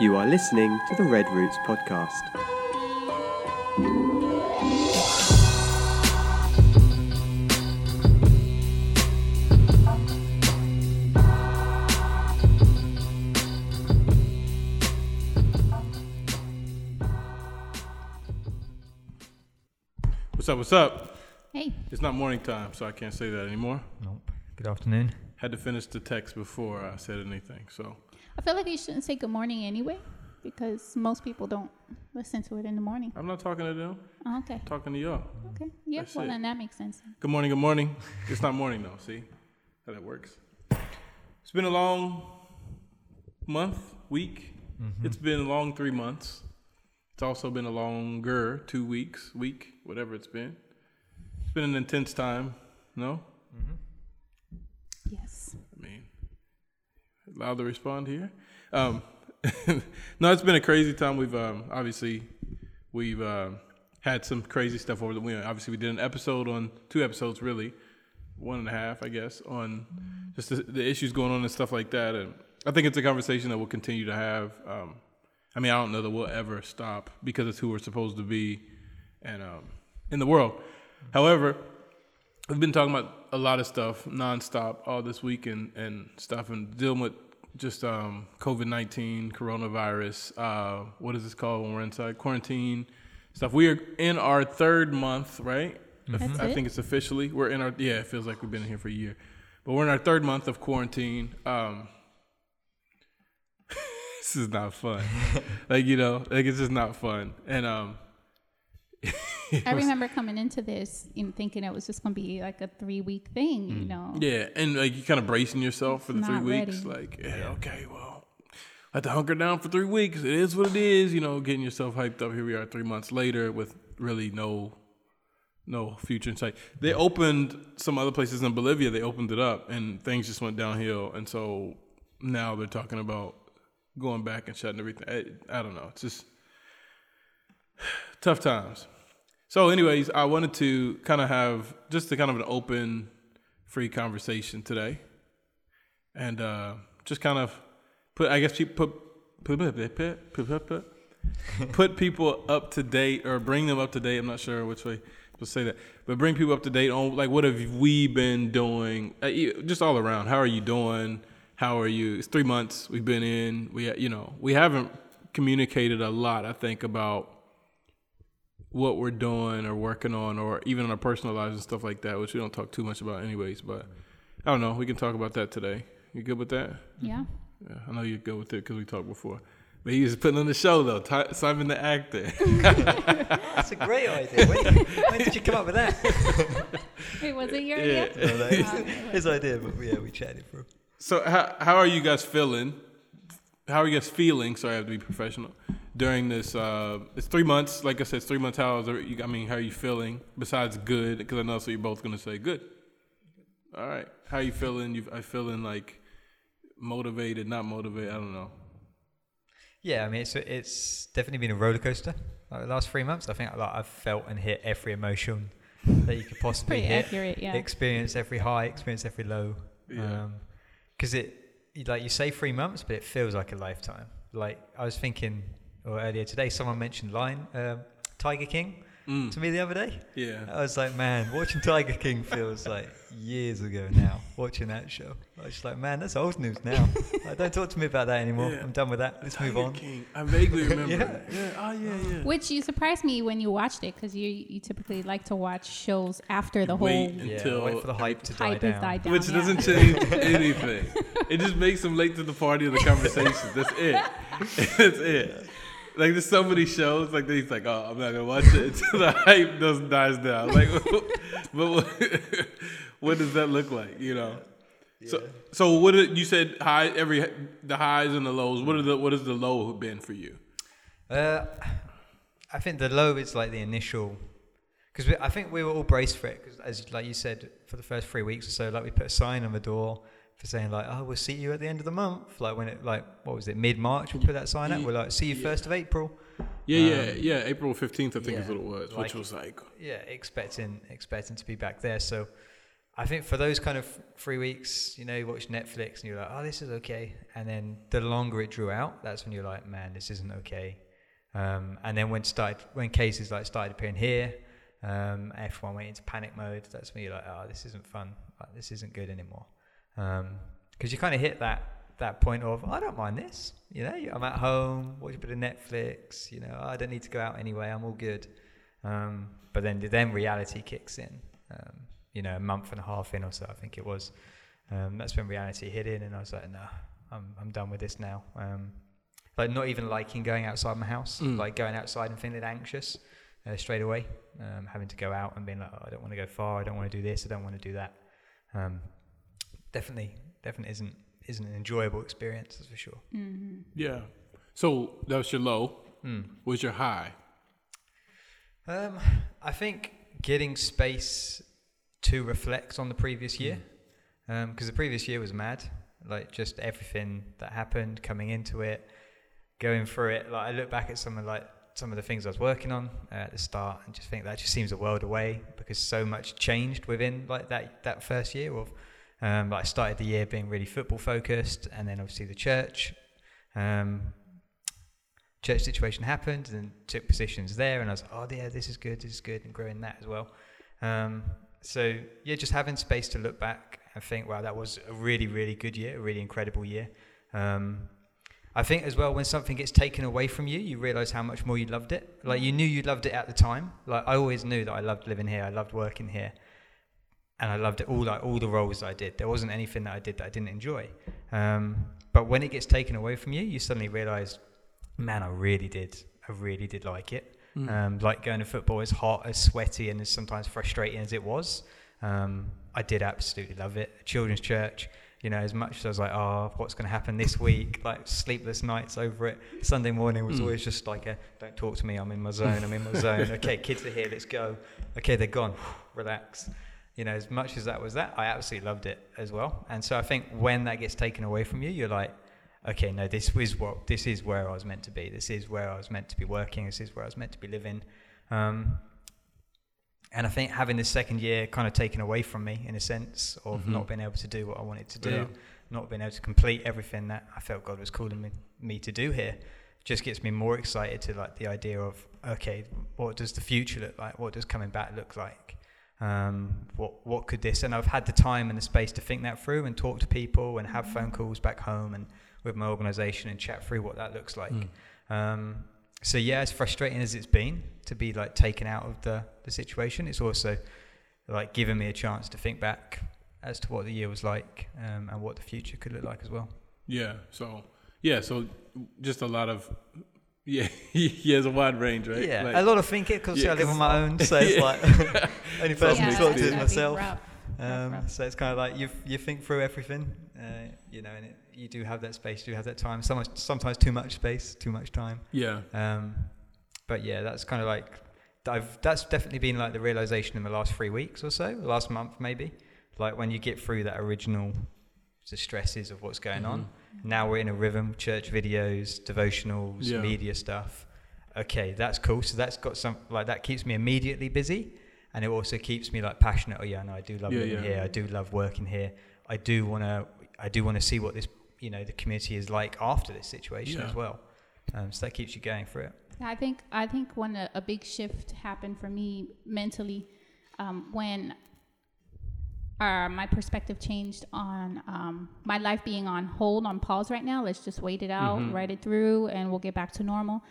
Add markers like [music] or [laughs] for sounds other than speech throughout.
You are listening to the Red Roots podcast. What's up? What's up? Hey, It's not morning time, so I can't say that anymore. Nope. Good afternoon. Had to finish the text before I said anything. So I feel like you shouldn't say good morning anyway, because most people don't listen to it in the morning. I'm not talking to them. Oh, okay, I'm talking to y'all. okay, yeah. That's well, it. then that makes sense. Good morning. Good morning. It's not morning though. See how that works. It's been a long month, week. Mm-hmm. It's been a long three months. It's also been a longer two weeks, week, whatever it's been. It's been an intense time. No, mm-hmm. Yes. Allowed to respond here. Um, [laughs] no, it's been a crazy time. We've um, obviously we've um had some crazy stuff over the weekend. Obviously, we did an episode on two episodes, really, one and a half, I guess, on just the, the issues going on and stuff like that. And I think it's a conversation that we'll continue to have. Um, I mean, I don't know that we'll ever stop because it's who we're supposed to be, and um, in the world. However, We've been talking about a lot of stuff nonstop all this week and, and stuff and dealing with just um, COVID 19, coronavirus. Uh, what is this called when we're inside? Quarantine stuff. We are in our third month, right? That's I think it's officially. We're in our, yeah, it feels like we've been here for a year. But we're in our third month of quarantine. Um, [laughs] this is not fun. [laughs] like, you know, like it's just not fun. And, um, I [laughs] remember coming into this and thinking it was just going to be like a three week thing, you know. Mm. Yeah, and like you kind of bracing yourself for the three Not weeks. ready. Like, yeah, okay, well, I have to hunker down for three weeks. It is what it is. You know, getting yourself hyped up. Here we are, three months later, with really no, no future in sight. They opened some other places in Bolivia. They opened it up, and things just went downhill. And so now they're talking about going back and shutting everything. I, I don't know. It's just [sighs] tough times. So, anyways, I wanted to kind of have just a kind of an open, free conversation today, and uh, just kind of put, I guess, put put people up to date or bring them up to date. I'm not sure which way to say that, but bring people up to date on like what have we been doing, uh, just all around. How are you doing? How are you? It's three months we've been in. We you know we haven't communicated a lot. I think about what we're doing or working on, or even in our personal lives and stuff like that, which we don't talk too much about, anyways. But I don't know. We can talk about that today. You good with that? Yeah. Yeah, I know you're good with it because we talked before. But he was putting on the show though. Ty- Simon the actor. [laughs] That's a great idea. When, when did you come up with that? [laughs] Wait, was it your Yeah. idea? No, that was oh, his idea, but yeah, we chatted for. so how how are you guys feeling? How are you guys feeling? Sorry, I have to be professional. During this, uh, it's three months. Like I said, it's three months. How is it, I mean, how are you feeling? Besides good, because I know so you're both gonna say good. All right. How are you feeling? You, I feeling like motivated, not motivated. I don't know. Yeah, I mean, it's it's definitely been a roller coaster. Like the last three months, I think like I've felt and hit every emotion that you could possibly Pretty hit. accurate, yeah. Experience every high, experience every low. Yeah. Because it, like you say, three months, but it feels like a lifetime. Like I was thinking, or earlier today, someone mentioned Lion, um, Tiger King Mm. to me the other day. Yeah. I was like, man, watching Tiger King feels [laughs] like years ago now. Watching that show, I was just like, man, that's old news now. [laughs] like, don't talk to me about that anymore. Yeah. I'm done with that. Let's move on. King. I vaguely [laughs] remember. Yeah. yeah. Oh yeah, yeah. Which you surprised me when you watched it because you you typically like to watch shows after the Wait whole Yeah, wait for the hype to die hype has down. died down. Which yeah. doesn't change anything. It just makes them late to the party of the conversation. That's it. That's it. Like there's so many shows like he's like, oh, I'm not gonna watch it until the [laughs] hype doesn't dies down. Like, [laughs] but what, [laughs] what does that look like? You know. So, so what did you said high every the highs and the lows? What are the what has the low been for you? Uh, I think the low is like the initial, because I think we were all braced for it. Because as like you said, for the first three weeks or so, like we put a sign on the door for saying like, "Oh, we'll see you at the end of the month." Like when it like what was it, mid March? We put that sign up. We're like, "See you first of April." Yeah, yeah, Um, yeah. April fifteenth, I think is what it was, which was like Yeah, expecting expecting to be back there. So I think for those kind of three weeks, you know, you watch Netflix and you're like, oh, this is okay. And then the longer it drew out, that's when you're like, man, this isn't okay. Um, and then when started, when cases like started appearing here, um, everyone went into panic mode. That's when you're like, oh, this isn't fun. Like, this isn't good anymore. Because um, you kind of hit that that point of I don't mind this. You know, I'm at home, watch a bit of Netflix. You know, I don't need to go out anyway. I'm all good. Um, but then then reality kicks in. Um, you know, a month and a half in or so, I think it was. Um, that's when reality hit in, and I was like, no, I'm I'm done with this now. Um, like not even liking going outside my house, mm. like going outside and feeling anxious uh, straight away, um, having to go out and being like, oh, I don't want to go far, I don't want to do this, I don't want to do that. Um, definitely, definitely isn't isn't an enjoyable experience, that's for sure. Mm-hmm. Yeah. So that was your low. Mm. What was your high? Um, I think getting space to reflect on the previous year, because mm. um, the previous year was mad. Like just everything that happened, coming into it, going through it. Like I look back at some of like some of the things I was working on uh, at the start, and just think that just seems a world away because so much changed within like that that first year of um, but I started the year being really football focused, and then obviously the church. Um, church situation happened and took positions there and I was like, oh yeah, this is good, this is good and growing that as well. Um, so yeah, just having space to look back and think, wow, that was a really, really good year, a really incredible year. Um, I think as well, when something gets taken away from you, you realize how much more you loved it. Like you knew you loved it at the time. Like I always knew that I loved living here, I loved working here and I loved it all like all the roles I did. There wasn't anything that I did that I didn't enjoy. Um, but when it gets taken away from you, you suddenly realise, man, I really did. I really did like it. Mm. Um, like going to football, as hot, as sweaty, and as sometimes frustrating as it was, um, I did absolutely love it. Children's church, you know, as much as I was like, oh, what's going to happen this week? Like sleepless nights over it. Sunday morning was mm. always just like a, don't talk to me. I'm in my zone. I'm in my zone. [laughs] Okay, kids are here. Let's go. Okay, they're gone. Relax you know, as much as that was that, I absolutely loved it as well. And so I think when that gets taken away from you, you're like, okay, no, this is what this is where I was meant to be. This is where I was meant to be working. This is where I was meant to be living. Um, and I think having this second year kind of taken away from me in a sense of mm-hmm. not being able to do what I wanted to do, yeah. not being able to complete everything that I felt God was calling me, me to do here, just gets me more excited to like the idea of okay, what does the future look like? What does coming back look like? Um, what what could this? And I've had the time and the space to think that through and talk to people and have phone calls back home and with my organisation and chat through what that looks like. Mm. Um, so yeah, as frustrating as it's been to be like taken out of the the situation, it's also like given me a chance to think back as to what the year was like um, and what the future could look like as well. Yeah. So yeah. So just a lot of yeah, [laughs] he has a wide range, right? Yeah, like, a lot of thinking because yeah, I live on my own, [laughs] so it's like [laughs] only person yeah, to talk to is myself. Um, so it's kind of like you you think through everything, uh, you know, and it, you do have that space, you do have that time. Sometimes sometimes too much space, too much time. Yeah. Um, but yeah, that's kind of like I've that's definitely been like the realization in the last three weeks or so, last month maybe. Like when you get through that original the stresses of what's going mm-hmm. on now we're in a rhythm, church videos, devotionals, yeah. media stuff. Okay, that's cool. So that's got some like that keeps me immediately busy, and it also keeps me like passionate. Oh yeah, no, I do love yeah, living yeah. here. I do love working here. I do want to. I do want to see what this you know the community is like after this situation as well. Um, so that keeps you going through it. I think I think when a, a big shift happened for me mentally um, when uh, my perspective changed on um, my life being on hold, on pause right now. Let's just wait it out, mm-hmm. write it through, and we'll get back to normal.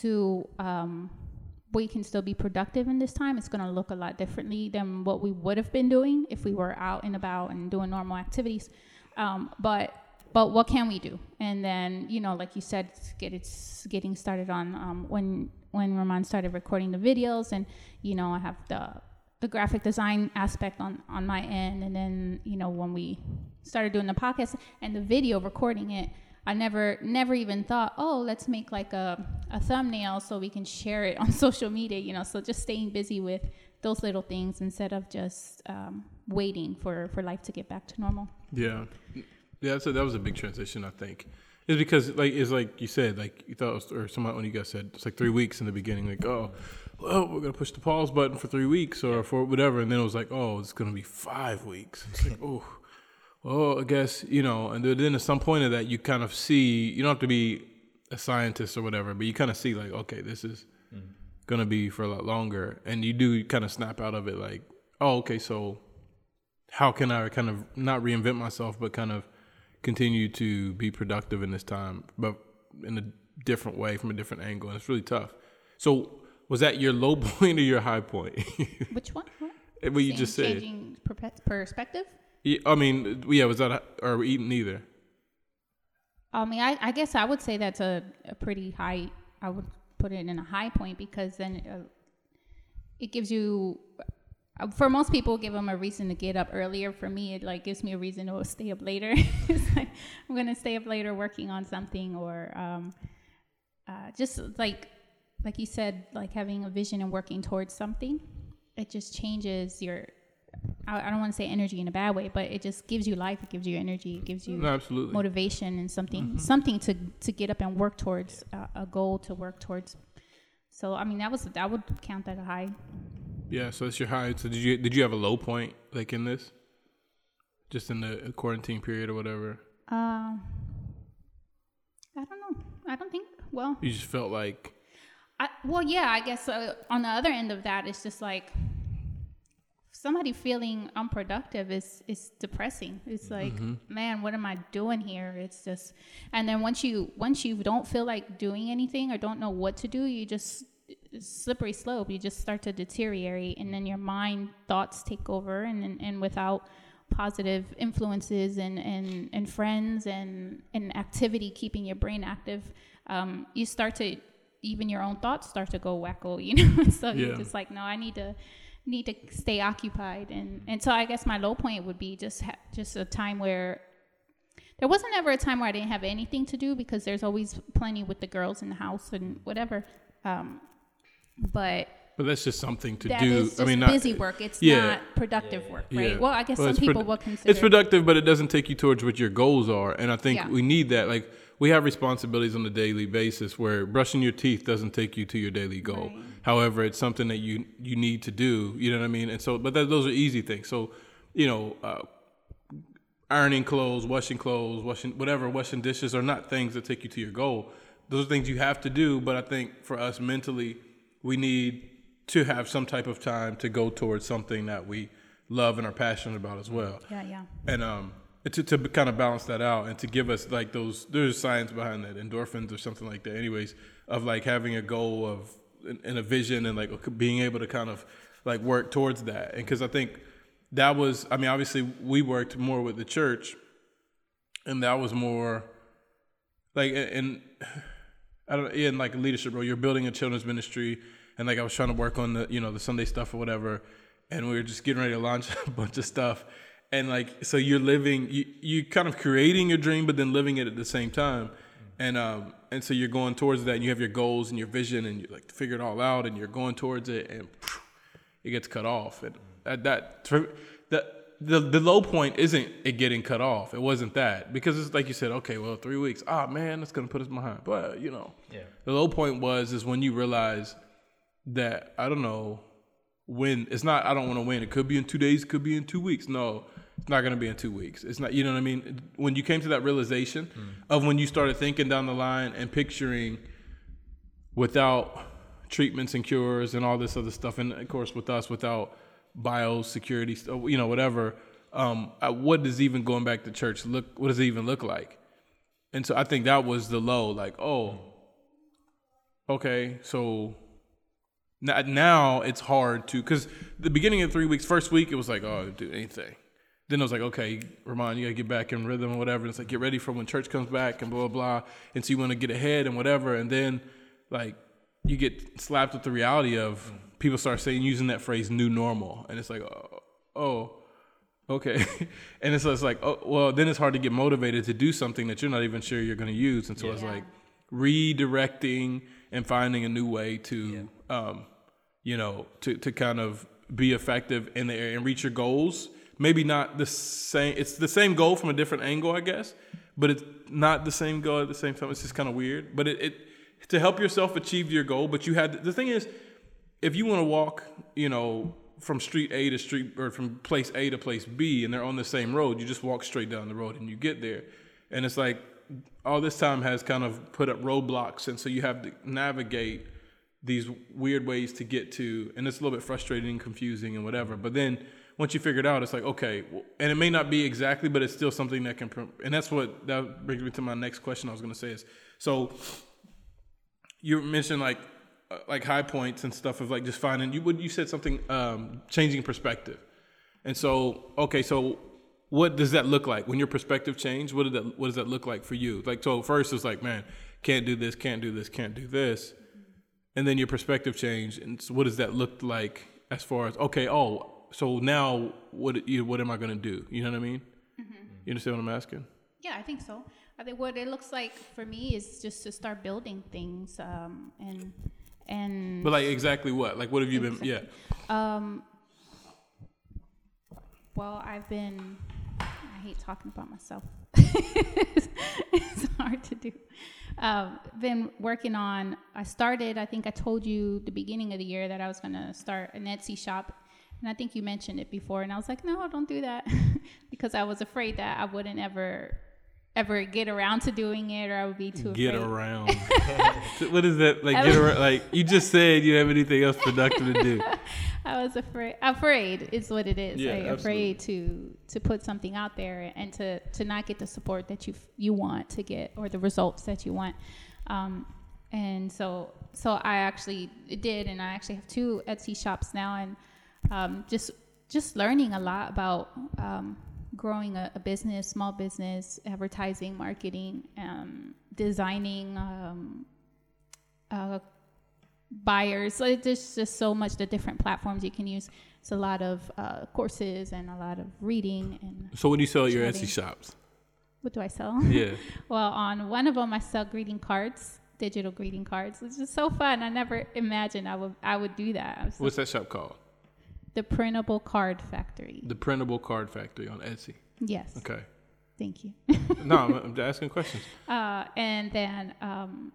To um, we can still be productive in this time. It's going to look a lot differently than what we would have been doing if we were out and about and doing normal activities. Um, but but what can we do? And then you know, like you said, get it's getting started on um, when when Ramon started recording the videos, and you know, I have the the graphic design aspect on on my end. And then you know when we started doing the podcast and the video recording it i never never even thought oh let's make like a, a thumbnail so we can share it [laughs] on social media you know. So just staying busy with those little things instead of just um, waiting for for life to get back to normal. Yeah. Yeah so that was a big transition i think. It's because like it's like you said like you thought was, or someone when you guys said it's like three weeks in the beginning like oh oh, we're gonna push the pause button for three weeks or for whatever, and then it was like, oh, it's gonna be five weeks. It's like, [laughs] oh, well, I guess you know. And then at some point of that, you kind of see. You don't have to be a scientist or whatever, but you kind of see like, okay, this is mm-hmm. gonna be for a lot longer, and you do kind of snap out of it, like, oh, okay, so how can I kind of not reinvent myself, but kind of continue to be productive in this time, but in a different way, from a different angle, and it's really tough. So, was that your low [laughs] point or your high point? [laughs] Which one? What? what you just said. Changing perspective. Yeah, I mean, yeah, was that or we eating either? I mean, I, I guess I would say that's a, a pretty high. I would put it in a high point because then uh, it gives you. uh, For most people, give them a reason to get up earlier. For me, it like gives me a reason to stay up later. [laughs] like I'm gonna stay up later working on something, or um, uh, just like like you said, like having a vision and working towards something. It just changes your. I, I don't want to say energy in a bad way, but it just gives you life. It gives you energy. It gives you absolutely. motivation and something something to to get up and work towards uh, a goal to work towards so i mean that was that would count that a high Yeah, so it's your high. So did you did you have a low point like in this? Just in the quarantine period or whatever. uh, i don't know i don't think well You just felt like I, well yeah i guess uh, on the other end of that it's just like somebody feeling unproductive is is depressing. It's like man what am i doing here? It's just and then once you once you don't feel like doing anything or don't know what to do you just slippery slope. You just start to deteriorate and then your mind thoughts take over and and, and without positive influences and, and, and friends and, and activity keeping your brain active um, you start to even your own thoughts start to go wacko [laughs] you know so Yeah. you're just like no i need to need to stay occupied and and so i guess my low point would be just ha- just a time where there wasn't ever a time where i didn't have anything to do because there's always plenty with the girls in the house and whatever um, but but that's just something to do. I mean, not, busy work. It's yeah. not productive work, right? Yeah. Well, I guess some it's people produ- will consider It's productive, but it doesn't take you towards what your goals are. And I think Yeah. we need that. Like we have responsibilities on a daily basis where brushing your teeth doesn't take you to your daily goal. Right. However, it's something that you you need to do. You know what I mean? And so, but that, those are easy things. So, you know, uh, ironing clothes, washing clothes, washing whatever, washing dishes are not things that take you to your goal. Those are things you have to do. But I think for us mentally, we need to have some type of time to go towards something that we love and are passionate about as well Yeah, yeah. and um to, to kind of balance that out and to give us like those there's science behind that endorphins or something like that anyways of like having a goal of and, a vision and like being able to kind of like work towards that and because i think that was i mean obviously we worked more with the church and that was more like in I don't in like leadership role. You're building a children's ministry, and like I was trying to work on the you know the Sunday stuff or whatever, and we were just getting ready to launch [laughs] a bunch of stuff, and like so you're living you you kind of creating your dream, but then living it at the same time, and um and so you're going towards that, and you have your goals and your vision, and you like figure it all out, and you're going towards it, and it gets cut off, and at that that the the low point isn't it getting cut off. It wasn't that because it's like you said. Okay, well, three weeks. Ah, man, that's gonna put us behind. But you know, Yeah. the low point was is when you realize that I don't know when it's not. I don't want to win. It could be in two days. It could be in two weeks. No, it's not gonna be in two weeks. It's not. You know what I mean? When you came to that realization of when you started thinking down the line and picturing without treatments and cures and all this other stuff, and of course with us without biosecurity, you know, whatever. Um, what does even going back to church look? What does it even look like? And so I think that was the low. Like, oh, okay, so now, now it's hard to because the beginning of three weeks, first week, it was like, oh, do anything. Then it was like, okay, Ramon, you gotta get back in rhythm or whatever. It's like get ready for when church comes back and blah blah blah. And so you want to get ahead and whatever. And then like you get slapped with the reality of people start saying using that phrase "new normal," and it's like, oh, oh okay. [laughs] and it's, it's like, oh, well, then it's hard to get motivated to do something that you're not even sure you're going to use. And so it's like redirecting and finding a new way to, um, you know, to, to kind of be effective in the area and reach your goals. Maybe not the same. It's the same goal from a different angle, I guess, but it's not the same goal at the same time. It's just kind of weird. But it, it to help yourself achieve your goal. But you had the thing is, if you want to walk, you know, from street A to street or from place A to place B, and they're on the same road, you just walk straight down the road and you get there. And it's like all this time has kind of put up roadblocks, and so you have to navigate these weird ways to get to, and it's a little bit frustrating and confusing and whatever. But then once you figure it out, it's like okay, and it may not be exactly, but it's still something that can. And that's what that brings me to my next question. I was going to say is so. You mentioned like uh, like high points and stuff of like just finding you would you said something um, changing perspective, and so okay, so what does that look like when your perspective changed? What did that what does that look like for you? Like so, first it's like man, can't do this, can't do this, can't do this, and then your perspective changed, and so what does that look like as far as okay, oh, so now what you what am I gonna do? You know what I mean? You understand what I'm asking? Yeah, I think so. I think what it looks like for me is just to start building things um, and and But like exactly what? Like what have you been? Yeah. Um, well, I've been. I hate talking about myself. [laughs] it's hard to do. Um, been working on. I started. I think I told you the beginning of the year that I was going to start an Etsy shop, and I think you mentioned it before, and I was like, no, don't do that, [laughs] because I was afraid that I wouldn't ever ever get around to doing it or I would be too Get afraid. around. [laughs] what is that? Like get around. Like you just said, you don't have anything else productive to do? [laughs] I was afraid. Afraid is what it is. Yeah, right? Afraid to to put something out there and to to not get the support that you you want to get or the results that you want. Um, and so so I actually did, and I actually have two Etsy shops now, and um, just just learning a lot about um, growing a, a business, small business, advertising, marketing, um, designing. Um, uh, buyers. So there's just so much the different platforms you can use. It's a lot of uh, courses and a lot of reading. And So what do you sell at your Etsy shops? what do I sell? Yeah. [laughs] well, on one of them, I sell greeting cards, digital greeting cards, which is so fun. I never imagined I would I would do that. What's that shop called? The printable card factory. The Printable Card Factory on Etsy. Yes. Okay. Thank you. [laughs] No, I'm, I'm asking questions. Uh, and then um,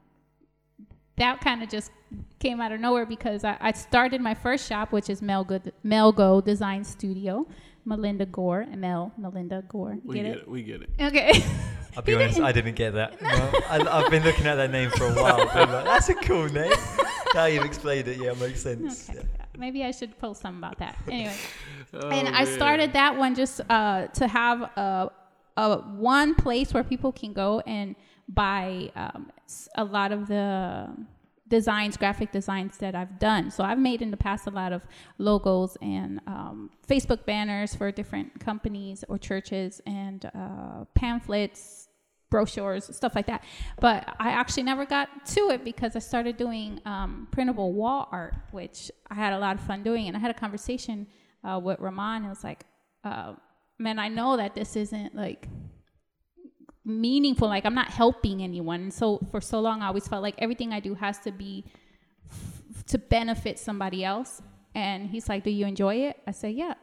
that kind of just came out of nowhere because I, I started my first shop, which is Melgo, Melgo Design Studio. Melinda Gore, Mel Melinda Gore. We Get get it? it. We get it. Okay. I'll be honest, didn't. I didn't get that. [laughs] Well, I, I've been looking at that name for a while. But like, That's a cool name. [laughs] Now you've explained it, yeah, it makes sense. Okay. Maybe I should post something about that. Anyway, [laughs] Oh, and I started that one just uh, to have a, a one place where people can go and buy um, a lot of the designs, graphic designs that I've done. So I've made in the past a lot of logos and um, Facebook banners for different companies or churches and uh, pamphlets, brochures, stuff like that. But I actually never got to it because I started doing um, printable wall art, which I had a lot of fun doing. And I had a conversation uh, with Ramon. And it was like, uh, man, I know that this isn't like meaningful. Like I'm not helping anyone. And so for so long, I always felt like everything I do has to be f- to benefit somebody else. And he's like, "Do you enjoy it?" I say, "Yeah."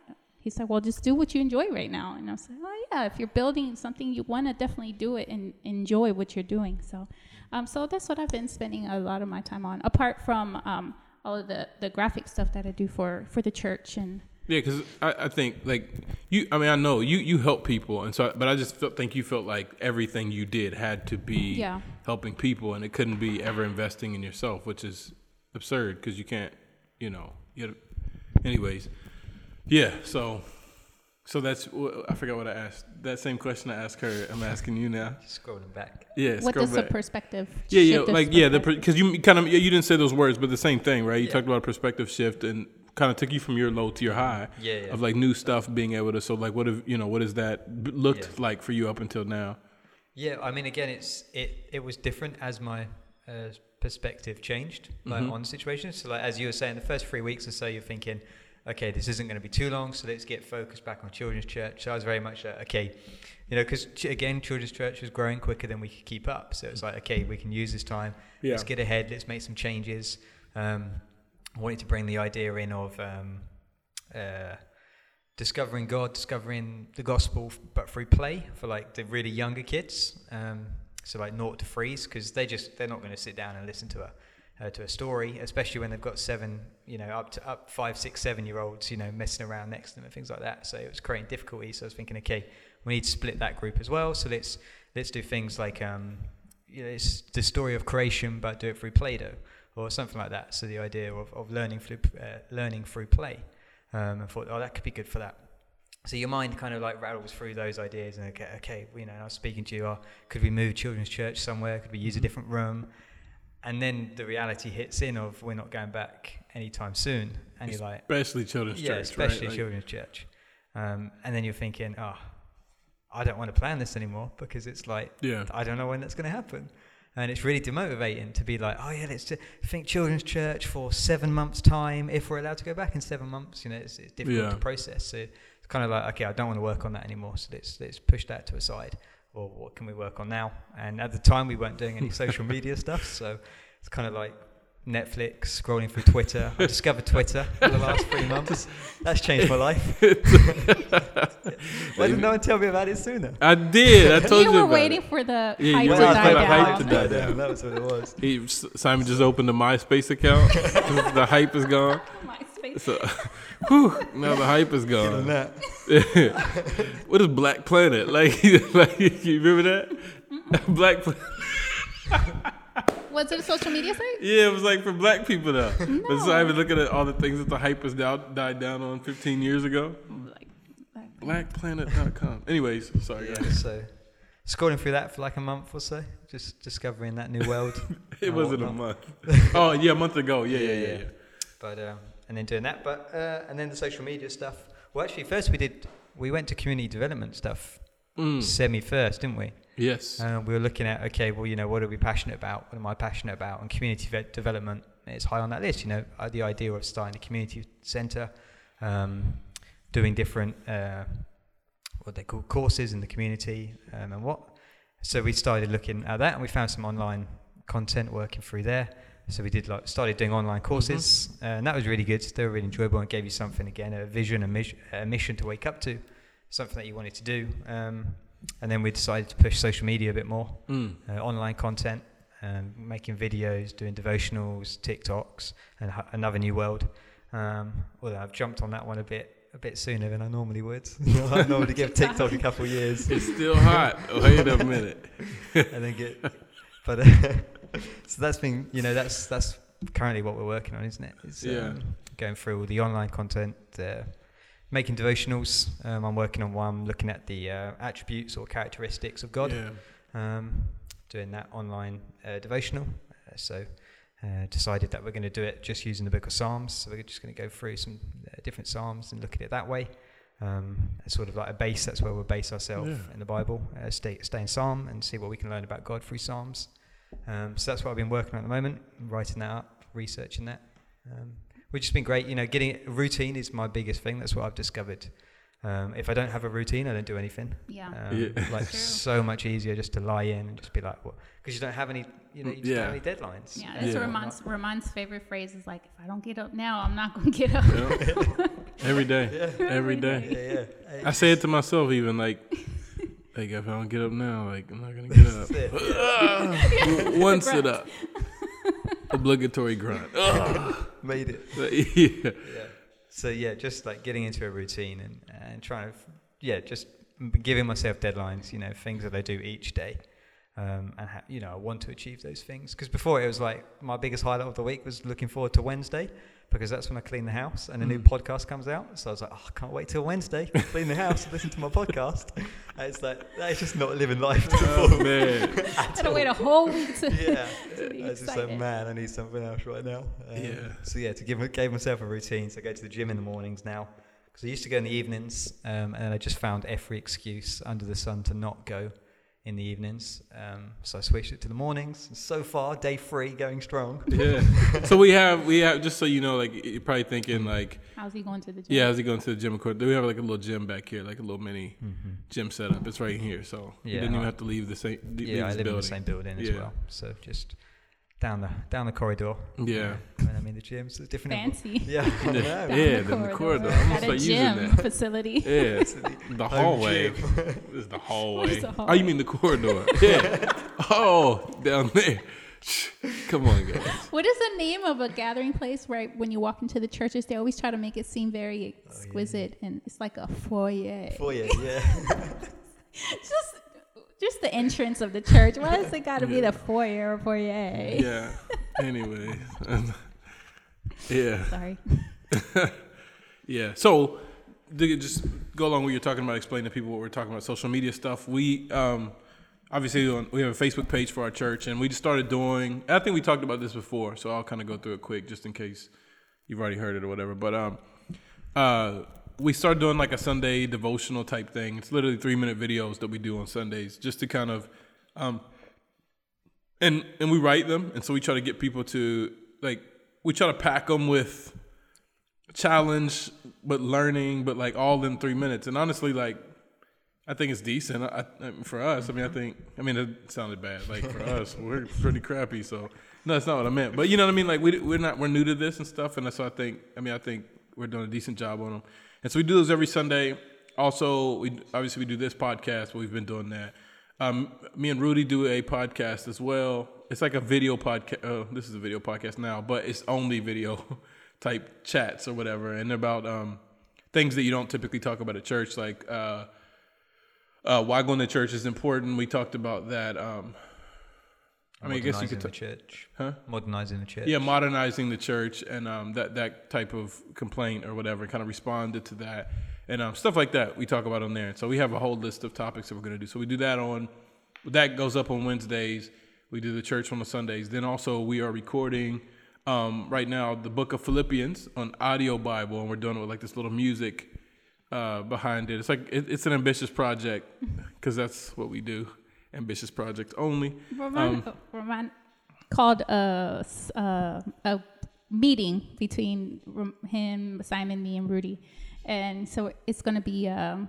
He's like, "Well, just do what you enjoy right now." And I was like, "Oh yeah, if you're building something, you want to definitely do it and enjoy what you're doing." So, um, so that's what I've been spending a lot of my time on, apart from um, all of the the graphic stuff that I do for for the church and. Yeah, because I, I think like you. I mean, I know you you help people, and so but I just felt, think you felt like everything you did had to be Yeah. helping people, and it couldn't be ever investing in yourself, which is absurd because you can't. You know. You anyways, yeah. So. So that's wh- I forgot what I asked. That same question I asked her, I'm asking you now. Scrolling back. Yeah, what scroll does the perspective? Yeah, yeah, like yeah, the because you kind of you didn't say those words, but the same thing, right? You Yeah. talked about a perspective shift and kind of took you from your low to your high Yeah, yeah. of like new stuff being able to. So like, what have you know? What has that looked Yeah. like for you up until now? Yeah, I mean, again, it's it it was different as my uh, perspective changed, like Mhm. on situations. So, like as you were saying, the first three weeks or so, you're thinking, okay, this isn't going to be too long, so let's get focused back on children's church. So I was very much like, okay, you know, because ch- again, children's church was growing quicker than we could keep up. So it's like, okay, we can use this time. Yeah, Let's get ahead. Let's make some changes. Um, I wanted to bring the idea in of um, uh, discovering God, discovering the gospel, f- but through play for like the really younger kids. Um, so like naught to freeze, because they just they're not going to sit down and listen to a uh, to a story, especially when they've got seven, you know, up to up five, six, seven year olds, you know, messing around next to them and things like that. So it was creating difficulty. So I was thinking, okay, we need to split that group as well. So let's let's do things like um, you know, it's the story of creation, but do it through Play-Doh or something like that. So the idea of, of learning through uh, learning through play, um, and thought, oh, that could be good for that. So your mind kind of like rattles through those ideas, and okay, okay, you know, I was speaking to you, oh, could we move children's church somewhere? Could we use a different room? And then the reality hits in of we're not going back anytime soon, and you're like, Especially children's yeah, church, especially right? Like, children's church. Um, and then you're thinking, oh, I don't want to plan this anymore because it's like yeah, I don't know when that's going to happen. And it's really demotivating to be like, oh yeah, let's think children's church for seven months' time if we're allowed to go back in seven months. You know, it's, it's difficult Yeah. to process. So it's kind of like, okay, I don't want to work on that anymore. So let's let's push that to a side. Or what can we work on now? And at the time, we weren't doing any social [laughs] media stuff, so it's kind of like Netflix, scrolling through Twitter. I [laughs] discovered Twitter in the last three months. That's changed my life. [laughs] Why didn't no one tell me about it sooner? I did. I [laughs] told you you, were waiting it. for the Yeah, hype you to waited die for the hype down. to die down. That was what it was. He, Simon just opened the MySpace account. the hype is gone. MySpace. So, whew, now the hype is gone. that. what is Black Planet? Like, like you remember that? Black Planet. Was it a social media site? Yeah, it was like for black people though. No. But been looking at all the things that the hype has now died down on 15 years ago. Like, like- Blackplanet.com. Anyways, sorry Yeah, guys. so scrolling through that for like a month or so, just discovering that new world. [laughs] It wasn't a whatnot. month. [laughs] oh yeah, a month ago. Yeah, yeah, Yeah, yeah. yeah. yeah. But um, and then doing that, but uh, and then the social media stuff. Well, actually, first we did we went to community development stuff Mm. semi first, didn't we? Yes. Uh, we were looking at okay, well, you know, what are we passionate about? What am I passionate about? And community ve- development is high on that list. You know, uh, the idea of starting a community centre, um, doing different uh, what they call courses in the community, um, and what. So we started looking at that, and we found some online content working through there. So we did like started doing online courses, uh, and that was really good. They were really enjoyable and gave you something again, a vision, a, mis- a mission to wake up to, something that you wanted to do. Um, and then we decided to push social media a bit more, Mm. uh, online content, um, making videos, doing devotionals, TikToks, and h- another new world. Um, although I've jumped on that one a bit a bit sooner than I normally would. [laughs] I [laughs] normally give TikTok a couple of years [laughs] It's still hot. Wait a minute. and then get. But uh, so that's been you know that's that's currently what we're working on, isn't it? It's, Yeah. Um, going through all the online content, uh, making devotionals. Um, I'm working on one looking at the uh, attributes or characteristics of God. Yeah. um, doing that online uh, devotional. Uh, so uh, decided that we're going to do it just using the book of Psalms. So we're just going to go through some uh, different Psalms and look at it that way. Um, it's sort of like a base. That's where we'll base ourselves Yeah. in the Bible. Uh, stay, stay in Psalm and see what we can learn about God through Psalms. Um, so that's what I've been working on at the moment, writing that up, researching that, um, which has been great. You know, getting routine is my biggest thing. That's what I've discovered. Um, if I don't have a routine, I don't do anything. Yeah. Um, Yeah. [laughs] Like so much easier just to lie in and just be like, what? Because you don't have any, you know, you just Yeah. don't have any deadlines. Yeah, that's Yeah. Ramon's, Ramon's favorite phrase is like, if I don't get up now, I'm not going to get up. Yeah. [laughs] Every day. Yeah. Every Every day. Yeah, yeah. I say it to myself even like [laughs] like if I don't get up now, like I'm not gonna get up. That's it, One sit up. Obligatory grunt. [laughs] Made it. But, [laughs] yeah. Yeah. So yeah, just like getting into a routine and and trying to, yeah, just giving myself deadlines. You know, things that I do each day. Um, and ha- you know, I want to achieve those things because before it was like my biggest highlight of the week was looking forward to Wednesday because that's when I clean the house and a new Mm. podcast comes out. So I was like, oh, I can't wait till Wednesday to clean the house and listen to my podcast. And it's like that is just not living life to the Oh full. man. [laughs] [laughs] Gotta wait a whole week to, yeah, [laughs] to be I was just like, man, I need something else right now. Um, Yeah. So yeah, to give gave myself a routine. So I go to the gym in the mornings now because I used to go in the evenings, um, and I just found every excuse under the sun to not go in the evenings. Um, so I switched it to the mornings. So far, day three going strong. Yeah. [laughs] So we have we have just so you know, like you're probably thinking like, How's he going to the gym? yeah, how's he going to the gym? Of course, we have like a little gym back here, like a little mini Mm-hmm. gym setup. It's right here, so you didn't even have to leave the same. leave Yeah, I this live in the same building as Yeah. well. So just down the down the corridor. Yeah. When I'm in the gym, so it's different. Fancy. Yeah, I. [laughs] Yeah, [laughs] Down yeah, the then the corridor. I'm Got a start using gym facility. Yeah, the hallway. gym. [laughs] This is the hallway. What is the Oh, you mean the corridor? Yeah. oh, down there. Come on, guys. What is the name of a gathering place where when you walk into the churches, they always try to make it seem very oh, exquisite and it's like a foyer. Foyer, yeah. just just the entrance of the church. Why does it [laughs] got to be the foyer or foyer? Yeah. Anyway. [laughs] yeah. Sorry. [laughs] Yeah. So, just go along with you're talking about, explain to people what we're talking about, social media stuff. We um, obviously we have a Facebook page for our church, and we just started doing. I think we talked about this before, so I'll kind of go through it quick, just in case you've already heard it or whatever. But um, uh, we started doing like a Sunday devotional type thing. It's literally three minute videos that we do on Sundays, just to kind of um, and and we write them, and so we try to get people to like we try to pack them with challenge, but learning, but like all in three minutes. And honestly, like I think it's decent I, I, for us. I mean, I think I mean it sounded bad. Like for us, [laughs] we're pretty crappy. So no, that's not what I meant. But you know what I mean. Like we we're not we're new to this and stuff, and so I think I mean I think we're doing a decent job on them. And so we do those every Sunday. Also, we obviously we do this podcast, but we've been doing that. Um, me and Rudy do a podcast as well. It's like a video podcast. Oh, this is a video podcast now, but it's only video [laughs] type chats or whatever, and about um, things that you don't typically talk about at church, like uh, uh, why going to church is important. We talked about that. Um, I mean, I guess you could the church. Huh? Modernizing the church. yeah, modernizing the church and um, that that type of complaint or whatever, kind of responded to that and um, stuff like that. We talk about on there. So we have a whole list of topics that we're going to do. So we do that on that goes up on Wednesdays. We do the church on the Sundays. Then also we are recording um, right now the book of Philippians on audio Bible, and we're doing it with like this little music uh, behind it. It's like it, it's an ambitious project because that's what we do. Ambitious project only. Ramon, Ramon called a, uh, a meeting between him, Simon, me, and Rudy, and so it's going to be, um,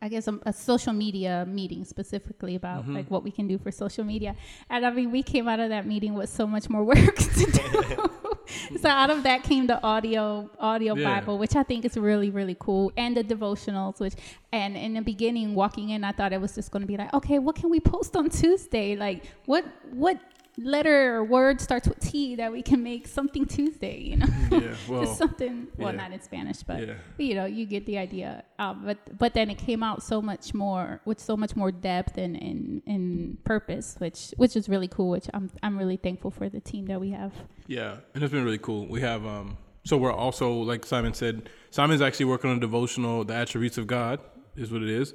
I guess, a, a social media meeting specifically about Mm-hmm. like what we can do for social media. And I mean, we came out of that meeting with so much more work [laughs] to do. [laughs] [laughs] so out of that came the audio audio Yeah. Bible, which I think is really really cool, and the devotionals. Which and in the beginning, walking in, I thought it was just going to be like, okay, what can we post on Tuesday? Like what what letter or word starts with T that we can make something Tuesday? You know, [laughs] Yeah, [laughs] well, just something. Well, yeah. not in Spanish, but yeah. you know, you get the idea. Um, but but then it came out so much more with so much more depth and and, and purpose, which which is really cool. Which I'm I'm really thankful for the team that we have. Yeah, and it's been really cool. We have um so we're also like Simon said, Simon's actually working on a devotional, the attributes of God is what it is.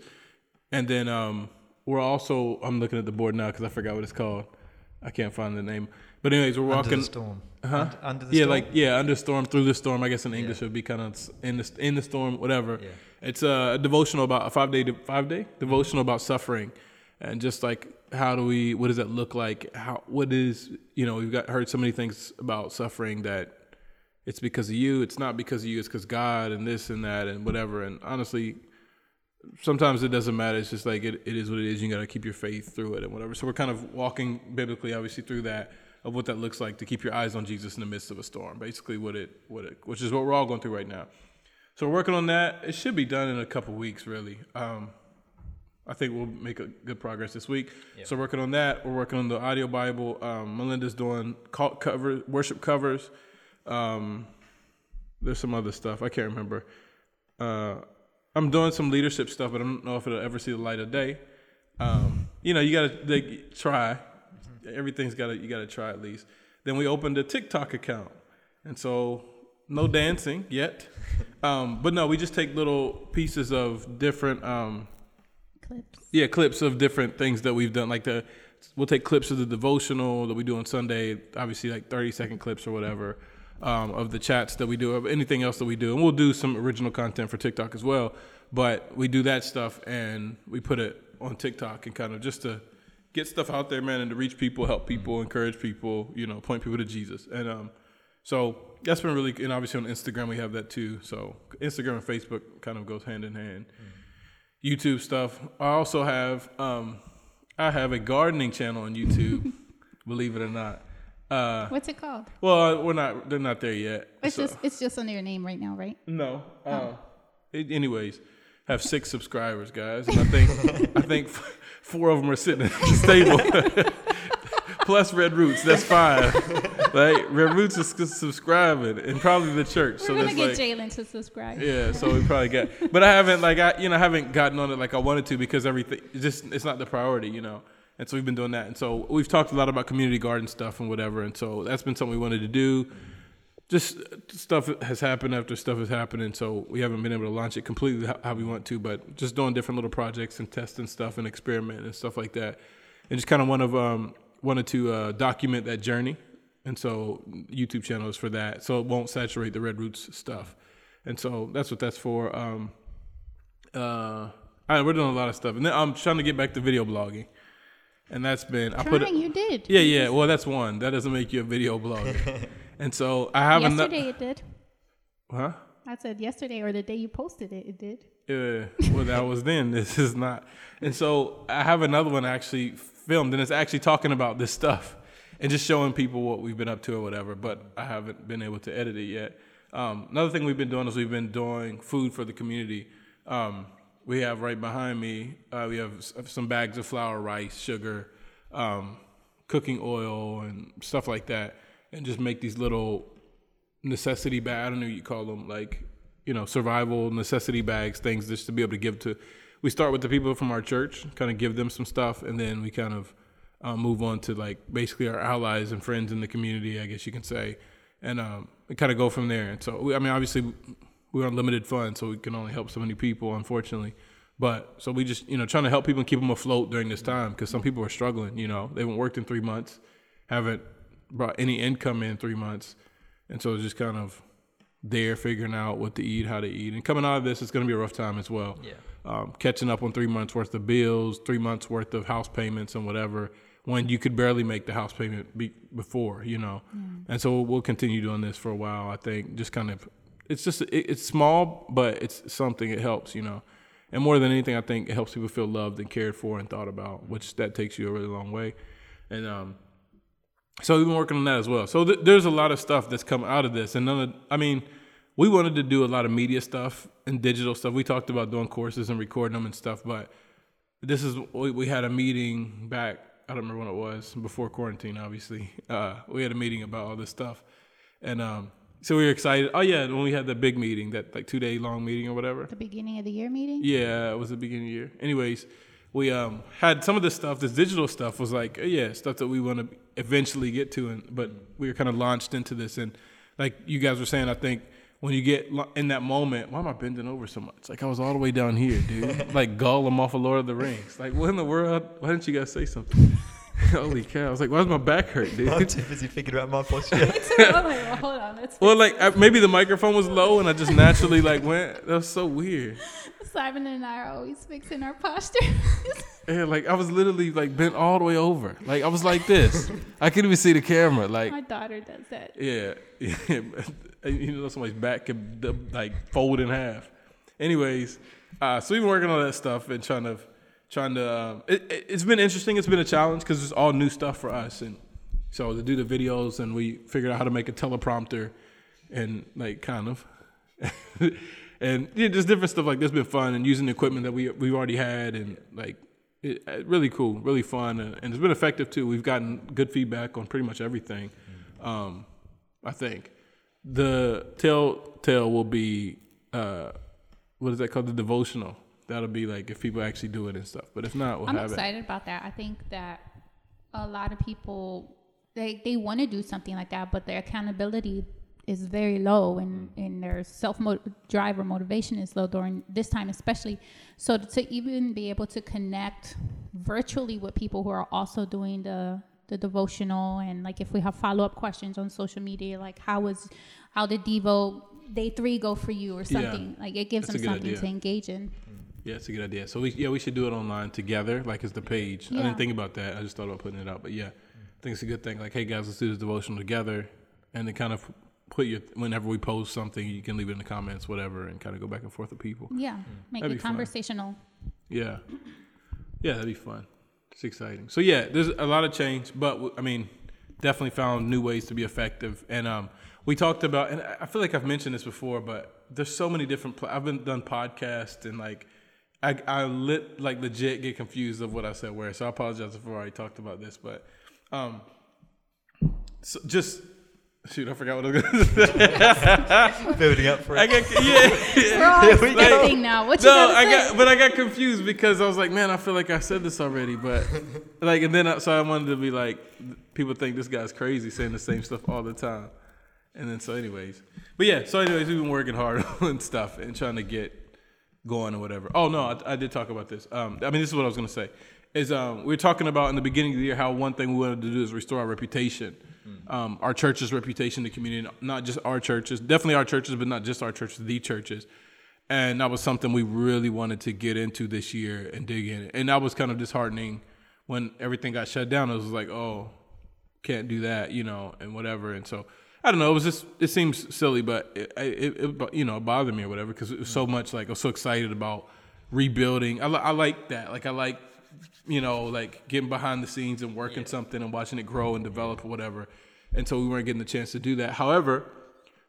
And then um we're also I'm looking at the board now cuz I forgot what it's called. I can't find the name. But anyways, we're walking. Under the storm. Huh? Under, the yeah, storm. like yeah, under storm, through the storm. I guess in English Yeah. it would be kind of in the in the storm, whatever. Yeah. It's a devotional about a five day five day devotional about suffering, and just like how do we, what does that look like? How what is you know we've got heard so many things about suffering that it's because of you. It's not because of you. It's because God and this and that and whatever. And honestly, sometimes it doesn't matter. It's just like it, it is what it is. You got to keep your faith through it and whatever. So we're kind of walking biblically, obviously, through that of what that looks like to keep your eyes on Jesus in the midst of a storm. Basically, what it what it which is what we're all going through right now. So we're working on that. It should be done in a couple weeks, really. Um, I think we'll make a good progress this week. So working on that. We're working on the audio Bible. Um, Melinda's doing cult cover worship covers. Um, there's some other stuff I can't remember. Uh, I'm doing some leadership stuff, but I don't know if it'll ever see the light of day. Um, you know, you gotta they, try. Everything's gotta you gotta try at least. Then we opened a TikTok account, and so no dancing yet. [laughs] Um, but no, we just take little pieces of different um, Clips. yeah, clips of different things that we've done. Like the, we'll take clips of the devotional that we do on Sunday. Obviously, like thirty second clips or whatever um, of the chats that we do, of anything else that we do, and we'll do some original content for TikTok as well. But we do that stuff and we put it on TikTok and kind of just to get stuff out there, man, and to reach people, help people, encourage people, you know, point people to Jesus. And um, so that's been really, and obviously on Instagram we have that too. So Instagram and Facebook kind of goes hand in hand. YouTube stuff. I also have um, I have a gardening channel on YouTube. [laughs] believe it or not. Uh, What's it called? well, we're not. They're not there yet. It's So- just it's just under your name right now, right? no. Uh, it- anyways, have six subscribers, guys, and I think I think f- four of them are sitting at the table. [laughs] plus Red Roots. That's five. like Red Roots is subscribing, and probably the church. We're so gonna get like, Jalen to subscribe. yeah. So we probably got, but I haven't like I you know I haven't gotten on it like I wanted to because everything just it's not the priority, you know. And so we've been doing that, and so we've talked a lot about community garden stuff and whatever, and so that's been something we wanted to do. Just stuff has happened after stuff has happened, and so we haven't been able to launch it completely how we want to, but just doing different little projects and testing stuff and experiment and stuff like that, and just kind of one of um wanted to uh, document that journey, and so YouTube channel is for that, so it won't saturate the Red Roots stuff, and so that's what that's for. Um, uh, we're doing a lot of stuff, and then I'm trying to get back to video blogging, and that's been I put it. You did. Yeah, yeah. Well, that's one. That doesn't make you a video blogger. [laughs] and so I have Yesterday another. it did. Huh? I said yesterday or the day you posted it, it did. Yeah. Well, that was then. [laughs] This is not. And so I have another one actually filmed, and it's actually talking about this stuff and just showing people what we've been up to or whatever. But I haven't been able to edit it yet. Um, another thing we've been doing is we've been doing food for the community. Um, we have right behind me. Uh, we have some bags of flour, rice, sugar, um, cooking oil, and stuff like that, and just make these little necessity bag. I don't know what you call them, like you know, survival necessity bags, things just to be able to give to. We start with the people from our church, kind of give them some stuff, and then we kind of uh, move on to like basically our allies and friends in the community, I guess you can say, and um, we kind of go from there. And so, we, I mean, obviously, we're on limited funds, so we can only help so many people, unfortunately. But so we just, you know, trying to help people and keep them afloat during this time because some people are struggling. You know, they haven't worked in three months, haven't brought any income in three months, and so it's just kind of there figuring out what to eat, how to eat, and coming out of this, it's going to be a rough time as well. Yeah. Um, catching up on three months worth of bills, three months worth of house payments, and whatever. When you could barely make the house payment be- before, you know, and so we'll continue doing this for a while. I think just kind of, it's just it, it's small, but it's something. It helps, you know, and more than anything, I think it helps people feel loved and cared for and thought about, which that takes you a really long way. And um, so we've been working on that as well. So th- there's a lot of stuff that's come out of this, and none of, I mean, we wanted to do a lot of media stuff and digital stuff. We talked about doing courses and recording them and stuff, but this is we, we had a meeting back. I don't remember when it was before quarantine. Obviously, uh, we had a meeting about all this stuff, and um, so we were excited. Oh yeah, when we had the big meeting, that like two day long meeting or whatever. The beginning of the year meeting. Yeah, it was the beginning of the year. Anyways, we um had some of this stuff. This digital stuff was like, uh, yeah, stuff that we want to eventually get to, and but we were kind of launched into this, and like you guys were saying, I think when you get in that moment, why am I bending over so much? Like I was all the way down here, dude. [laughs] like Gollum off of Lord of the Rings. Like what in the world? Why didn't you guys say something? [laughs] Holy cow! I was like, why does my back hurt, dude?" I'm too busy thinking about my posture. [laughs] I'm like, well, hold on, let's. well, like I, maybe the microphone was low, and I just naturally like went. That was so weird. Simon and I are always fixing our posture. Yeah, [laughs] like I was literally like bent all the way over. Like I was like this. I couldn't even see the camera. Like My daughter does that. yeah, yeah. you know somebody's back could d- like fold in half. Anyways, uh, so we've been working on that stuff and trying to trying to. Um, it, it's been interesting. It's been a challenge because it's all new stuff for us, and so to do the videos and we figured out how to make a teleprompter and like kind of. [laughs] and yeah, just different stuff like this been fun and using the equipment that we we've already had and like it, it- really cool, really fun, and, and it's been effective too. We've gotten good feedback on pretty much everything. Um, I think the telltale will be uh, what is that called? The devotional. That'll be like if people actually do it and stuff. But if not, we'll I'm have it. excited about that. I think that a lot of people they they want to do something like that, but their accountability is very low, and mm. and their self drive or motivation is low during this time, especially. So to even be able to connect virtually with people who are also doing the the devotional and like if we have follow up questions on social media, like how was how did Devo day three go for you or Yeah. something like it gives That's them something idea. to engage in. Mm. Yeah, it's a good idea. So we yeah we should do it online together, like as the page. I didn't think about that. I just thought about putting it out. But yeah, I think it's a good thing. Like, hey guys, let's do this devotional together, and then kind of put your whenever we post something, you can leave it in the comments, whatever, and kind of go back and forth with people. Yeah, make That'd it be fun. conversational. Yeah, yeah, that'd be fun. It's exciting. So yeah, there's a lot of change, but w- I mean, definitely found new ways to be effective. And um, we talked about, and I I feel like I've mentioned this before, but there's so many different. Pl- I've been done podcasts and like. I, I lit like legit get confused of what I said where, so I apologize if I already talked about this, but um, so just shoot, I forgot what I was gonna say. [laughs] Building up for I it. got yeah. We're [laughs] all we go. now. What you No, I got, but I got confused because I was like, man, I feel like I said this already, but [laughs] like, and then I, so I wanted to be like, people think this guy's crazy saying the same stuff all the time, and then so anyways, but yeah, so anyways, we've been working hard on stuff and trying to get going or whatever. Oh no, I, I did talk about this. Um, I mean, this is what I was gonna say. Is um, we were talking about in the beginning of the year how one thing we wanted to do is restore our reputation, um, our church's reputation, the community, not just our churches, definitely our churches, but not just our churches, the churches. And that was something we really wanted to get into this year and dig in. And that was kind of disheartening when everything got shut down. It was like, oh, can't do that, you know, and whatever. And so I don't know. It was just it seems silly, but it, it, it you know it bothered me or whatever because it was so mm. much like I was so excited about rebuilding. I, I like that. Like I like you know like getting behind the scenes and working something and watching it grow and develop or whatever. And so we weren't getting the chance to do that. However,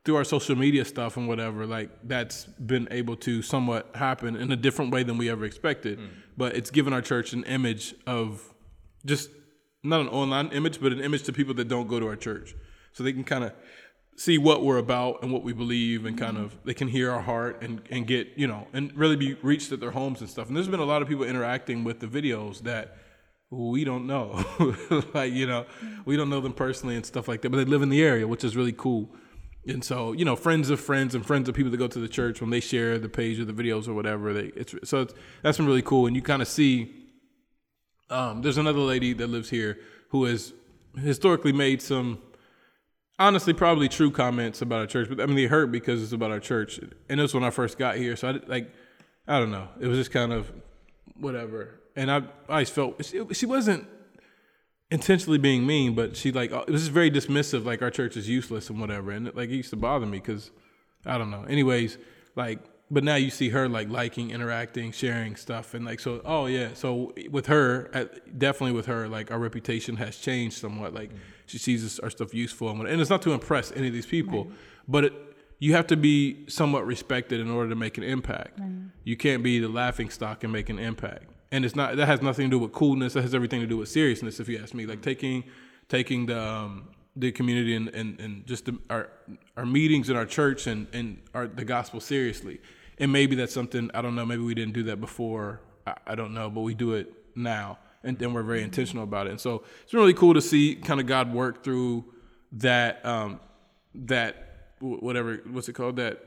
through our social media stuff and whatever, like that's been able to somewhat happen in a different way than we ever expected. Mm. But it's given our church an image of just not an online image, but an image to people that don't go to our church. So they can kind of see what we're about and what we believe and kind of they can hear our heart and, and get, you know, and really be reached at their homes and stuff. And there's been a lot of people interacting with the videos that we don't know. [laughs] like, you know, we don't know them personally and stuff like that, but they live in the area, which is really cool. And so, you know, friends of friends and friends of people that go to the church when they share the page or the videos or whatever, they it's so it's, that's been really cool. And you kind of see, um, there's another lady that lives here who has historically made some, honestly, probably true comments about our church. But I mean, they hurt because it's about our church. And it was when I first got here, so I like, I don't know, it was just kind of whatever. And I, I always felt she, wasn't intentionally being mean, but she like uh, it was just very dismissive. Like our church is useless and whatever, and like it used to bother me because I don't know. Anyways, like but now you see her like liking, interacting, sharing stuff, and like so. Oh yeah, so with her, definitely with her, like our reputation has changed somewhat. Like mm. She sees us, our stuff useful, and, and it's not to impress any of these people, but it, you have to be somewhat respected in order to make an impact. You can't be the laughing stock and make an impact. And it's not that has nothing to do with coolness. That has everything to do with seriousness. If you ask me, like taking taking the um, the community and, and, and just the, our our meetings in our church and and our the gospel seriously. And maybe that's something I don't know. Maybe we didn't do that before. I, I don't know, but we do it now, and then we're very intentional about it. And so it's been really cool to see kind of God work through that um, that whatever what's it called that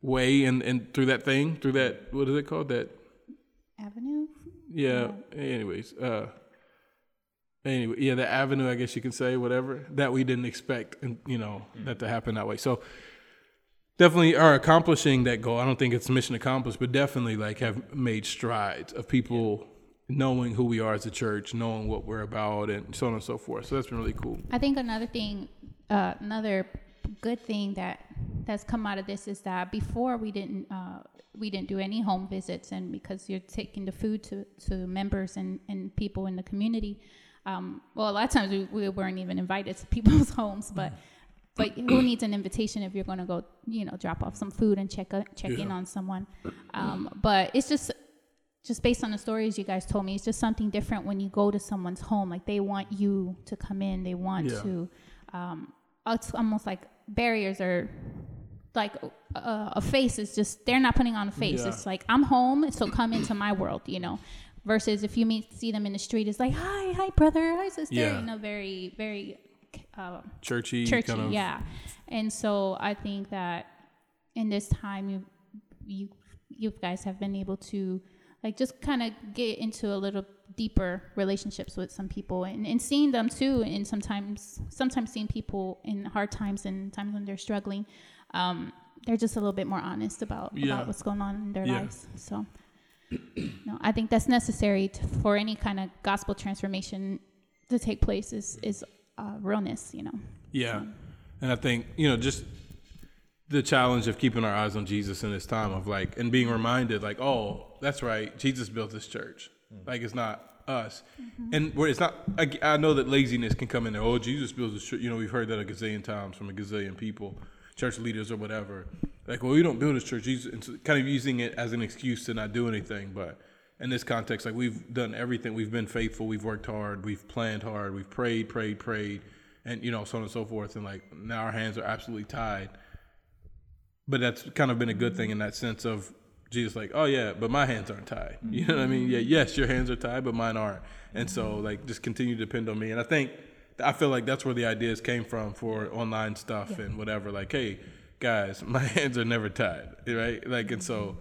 way and and through that thing through that what is it called that Avenue. yeah. Anyways, uh, anyway, yeah, the avenue, I guess you can say, whatever that we didn't expect, and you know that to happen that way. So definitely are accomplishing that goal. I don't think it's mission accomplished, but definitely like have made strides of people knowing who we are as a church, knowing what we're about, and so on and so forth. So that's been really cool. I think another thing, uh, another good thing that that's come out of this is that before we didn't uh, we didn't do any home visits, and because you're taking the food to, to members and, and people in the community, um, well, a lot of times we, we weren't even invited to [laughs] people's homes, but but who needs an invitation if you're going to go, you know, drop off some food and check a, check in on someone? Um, but it's just just based on the stories you guys told me, it's just something different when you go to someone's home. Like they want you to come in, they want Yeah. to. Um, it's almost like barriers are like uh, a face is just they're not putting on a face. Yeah. It's like I'm home, so come into my world, you know. Versus if you meet see them in the street, it's like hi, hi brother, hi sister, Yeah. you know, very very uh, Churchy, churchy, kind of. yeah. And so I think that in this time, you you you guys have been able to like just kind of get into a little deeper relationships with some people and, and seeing them too and sometimes sometimes seeing people in hard times and times when they're struggling um, they're just a little bit more honest about, Yeah. about what's going on in their Yeah. lives so [clears throat] no i think that's necessary to, for any kind of gospel transformation to take place is is uh, realness you know Yeah. And I think, you know, just the challenge of keeping our eyes on Jesus in this time of like, and being reminded, like, oh, that's right, Jesus built this church. Mm-hmm. Like, it's not us. Mm-hmm. And where it's not, I, I know that laziness can come in there. Oh, Jesus built this church. You know, we've heard that a gazillion times from a gazillion people, church leaders or whatever. Like, well, we don't build this church. Jesus, and so kind of using it as an excuse to not do anything. But in this context, like, we've done everything. We've been faithful. We've worked hard. We've planned hard. We've prayed, prayed, prayed and you know so on and so forth, and like now our hands are absolutely tied. But that's kind of been a good thing in that sense of Jesus, like, oh yeah, but my hands aren't tied. [laughs] You know what I mean? Yeah, yes, your hands are tied, but mine aren't. And so like just continue to depend on me. And I think I feel like that's where the ideas came from for online stuff and whatever. Like, hey, guys, [laughs] my hands are never tied, right? Like, and so mm-hmm.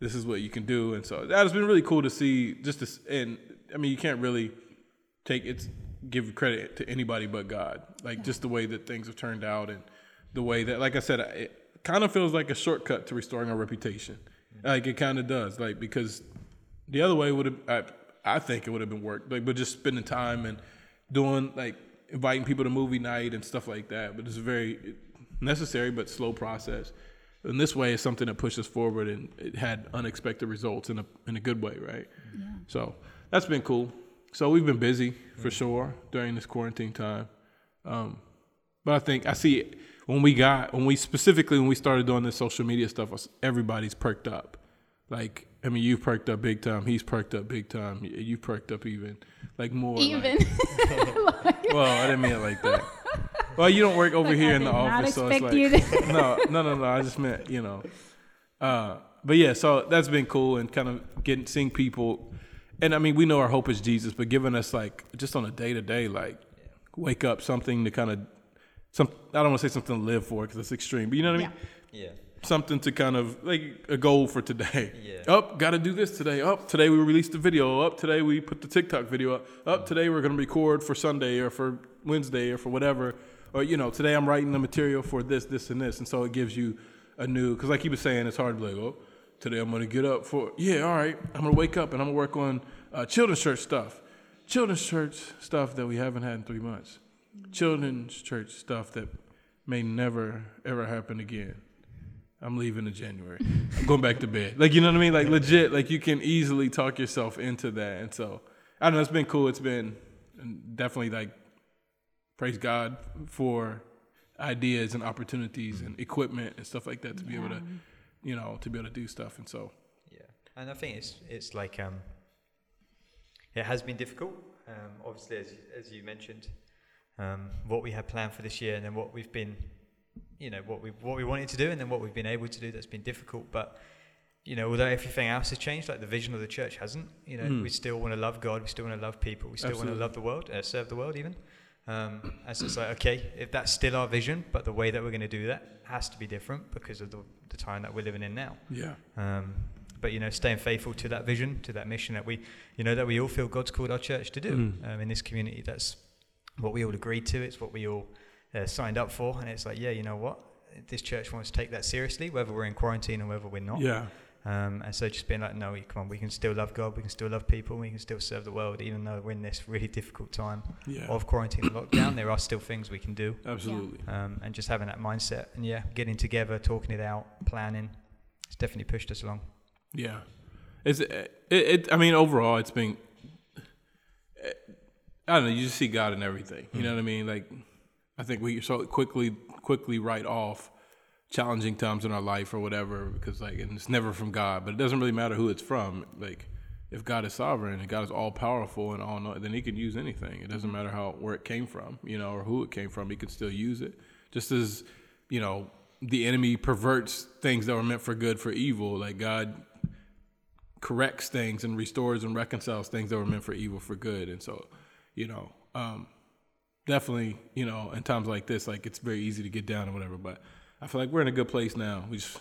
this is what you can do. And so that has been really cool to see. Just to, s- and I mean, you can't really take it's give credit to anybody but God. Like just the way that things have turned out and the way that, like I said, it kind of feels like a shortcut to restoring our reputation. Like it kind of does. Like because the other way would have, I, I think it would have been work. Like, but just spending time and doing like inviting people to movie night and stuff like that. But it's a very necessary but slow process. And this way is something that pushes forward and it had unexpected results in a in a good way, right? So that's been cool. So we've been busy for sure during this quarantine time. Um, but I think I see when we got when we specifically when we started doing this social media stuff, us- everybody's perked up. Like I mean, you've perked up big time. He's perked up big time. You've perked up even like more. like- Even. [laughs] well, I didn't mean it like that. Well, you don't work over Like, here I in the office, so it's like you [laughs] no, no, no, no. I just meant you know. Uh, but yeah, so that's been cool and kind of getting seeing people, and I mean we know our hope is Jesus, but giving us like just on a day to day like wake up something to kind of some I don't want to say something to live for because it's extreme, but you know what I mean. Yeah. Yeah. Something to kind of like a goal for today. Yeah. Up, got to do this today. Up today we released the video. Up today we put the TikTok video up. Up today we're gonna record for Sunday or for Wednesday or for whatever. Or you know today I'm writing the material for this, this, and this, and so it gives you a new. Because like he was saying, it's hard to be like, oh, today I'm gonna get up for yeah, all right. I'm gonna wake up and I'm gonna work on uh, children's church stuff, children's church stuff that we haven't had in three months, children's church stuff that may never ever happen again. I'm leaving in January. I'm going back to bed. Like you know what I mean? Like legit. Like you can easily talk yourself into that. And so I don't know. It's been cool. It's been definitely like praise God for ideas and opportunities and equipment and stuff like that to be able to, you know, to be able to do stuff. And so Yeah, and I think it's it's like um, it has been difficult. Um, obviously, as as you mentioned, um, what we had planned for this year, and then what we've been, you know, what we what we wanted to do, and then what we've been able to do. That's been difficult, but you know, although everything else has changed, like the vision of the church hasn't. You know, Mm. we still want to love God. We still want to love people. We still want to love the world, uh, serve the world, even. Um, and so it's like, okay, if that's still our vision, but the way that we're going to do that has to be different because of the, the time that we're living in now. yeah, Um, but you know, staying faithful to that vision, to that mission that we, you know, that we all feel God's called our church to do Mm. um, in this community. That's what we all agreed to. It's what we all uh, signed up for. And it's like, yeah, you know what? This church wants to take that seriously, whether we're in quarantine or whether we're not. yeah, Um, and so just being like, no, come on, we can still love God, we can still love people, we can still serve the world, even though we're in this really difficult time yeah, of quarantine and lockdown. There are still things we can do. [coughs] absolutely. Um, and just having that mindset and yeah, getting together, talking it out, planning, it's definitely pushed us along. Yeah, it's it, it. I mean, overall, it's been. I don't know. You just see God in everything. You know mm-hmm. what I mean? Like, I think we so quickly quickly write off challenging times in our life or whatever because like, and it's never from God. But it doesn't really matter who it's from. Like, if God is sovereign and God is all powerful and all, know, then He can use anything. It doesn't mm-hmm. matter how where it came from, you know, or who it came from. He can still use it. Just as you know, the enemy perverts things that were meant for good for evil. Like God corrects things and restores and reconciles things that were meant for evil for good. And so, you know, um, definitely, you know, in times like this, like it's very easy to get down or whatever. But I feel like we're in a good place now. We just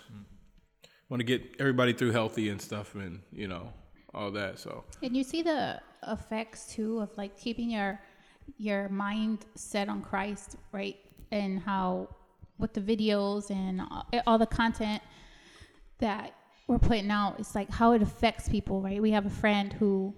want to get everybody through healthy and stuff, and you know, all that. So And you see the effects too of like keeping your your mind set on Christ, right? And how with the videos and all the content that we're putting out, it's like how it affects people, right? We have a friend who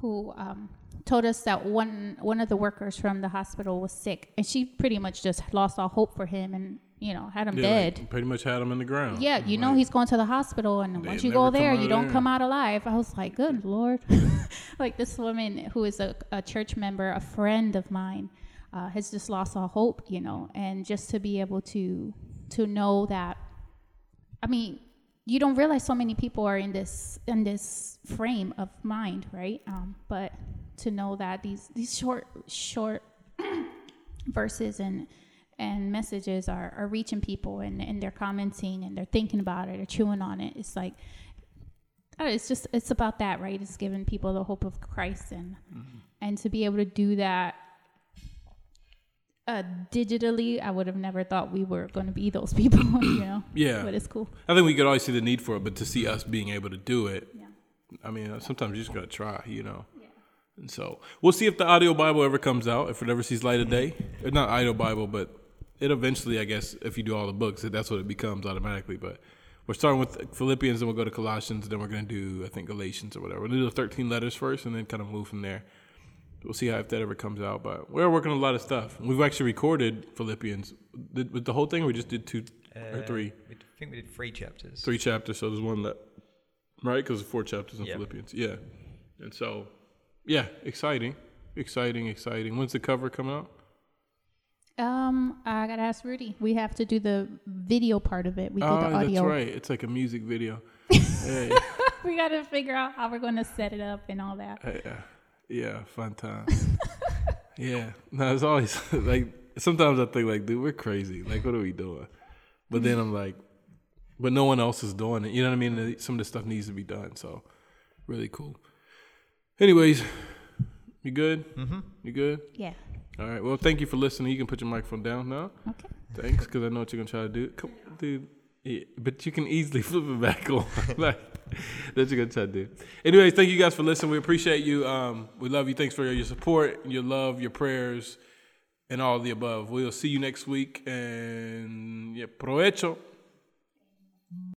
who um, told us that one one of the workers from the hospital was sick, and she pretty much just lost all hope for him, and you know had him yeah, dead. like, pretty much had him in the ground. Yeah, you know he's going to the hospital, and once you go there, you don't there. come out alive. I was like, good lord. [laughs] like this woman who is a, a church member, a friend of mine, uh, has just lost all hope, you know, and just to be able to to know that, I mean, you don't realize so many people are in this in this frame of mind, right? Um, but to know that these these short short [clears throat] verses and and messages are, are reaching people and, and they're commenting and they're thinking about it, they're chewing on it. It's like I don't know, it's just it's about that, right? It's giving people the hope of Christ and and to be able to do that uh, digitally, I would have never thought we were going to be those [laughs] people, you know. Yeah. but it's cool. I think we could always see the need for it, but to see us being able to do it, Yeah. I mean, sometimes you just gotta try, you know. And so we'll see if the audio Bible ever comes out, if it ever sees light of day. Or not audio Bible, but it eventually, I guess, if you do all the books, that's what it becomes automatically. But we're starting with Philippians, then we'll go to Colossians, then we're gonna do, I think, Galatians or whatever. We'll do the thirteen letters first, and then kind of move from there. We'll see how if that ever comes out. But we're working on a lot of stuff. We've actually recorded Philippians. Did, with the whole thing, we just did two or Uh, three I think we did three chapters. three chapters, so there's one left, right? Because there's four chapters in Yeah. Philippians, yeah. And so, yeah, exciting, exciting, exciting. When's the cover coming out? Um, I gotta ask Rudy. We have to do the video part of it. We did oh, the audio. that's right. It's like a music video. [laughs] hey, we gotta figure out how we're gonna set it up and all that. hey, uh, yeah, fun time. [laughs] yeah, no, it's always [laughs] like sometimes I think like, dude, we're crazy. Like, what are we doing? But then I'm like, but no one else is doing it. You know what I mean? Some of this stuff needs to be done. So, really cool. Anyways, you good? Mm-hmm. You good? Yeah. All right. Well, thank you for listening. You can put your microphone down now. Okay. Thanks, because I know what you're gonna try to do. Come, dude. Yeah, but you can easily [laughs] flip it back on. [laughs] like that's what you're gonna try to do. Anyways, thank you guys for listening. We appreciate you. Um, we love you. Thanks for your support, your love, your prayers, and all of the above. We'll see you next week. And yeah, provecho.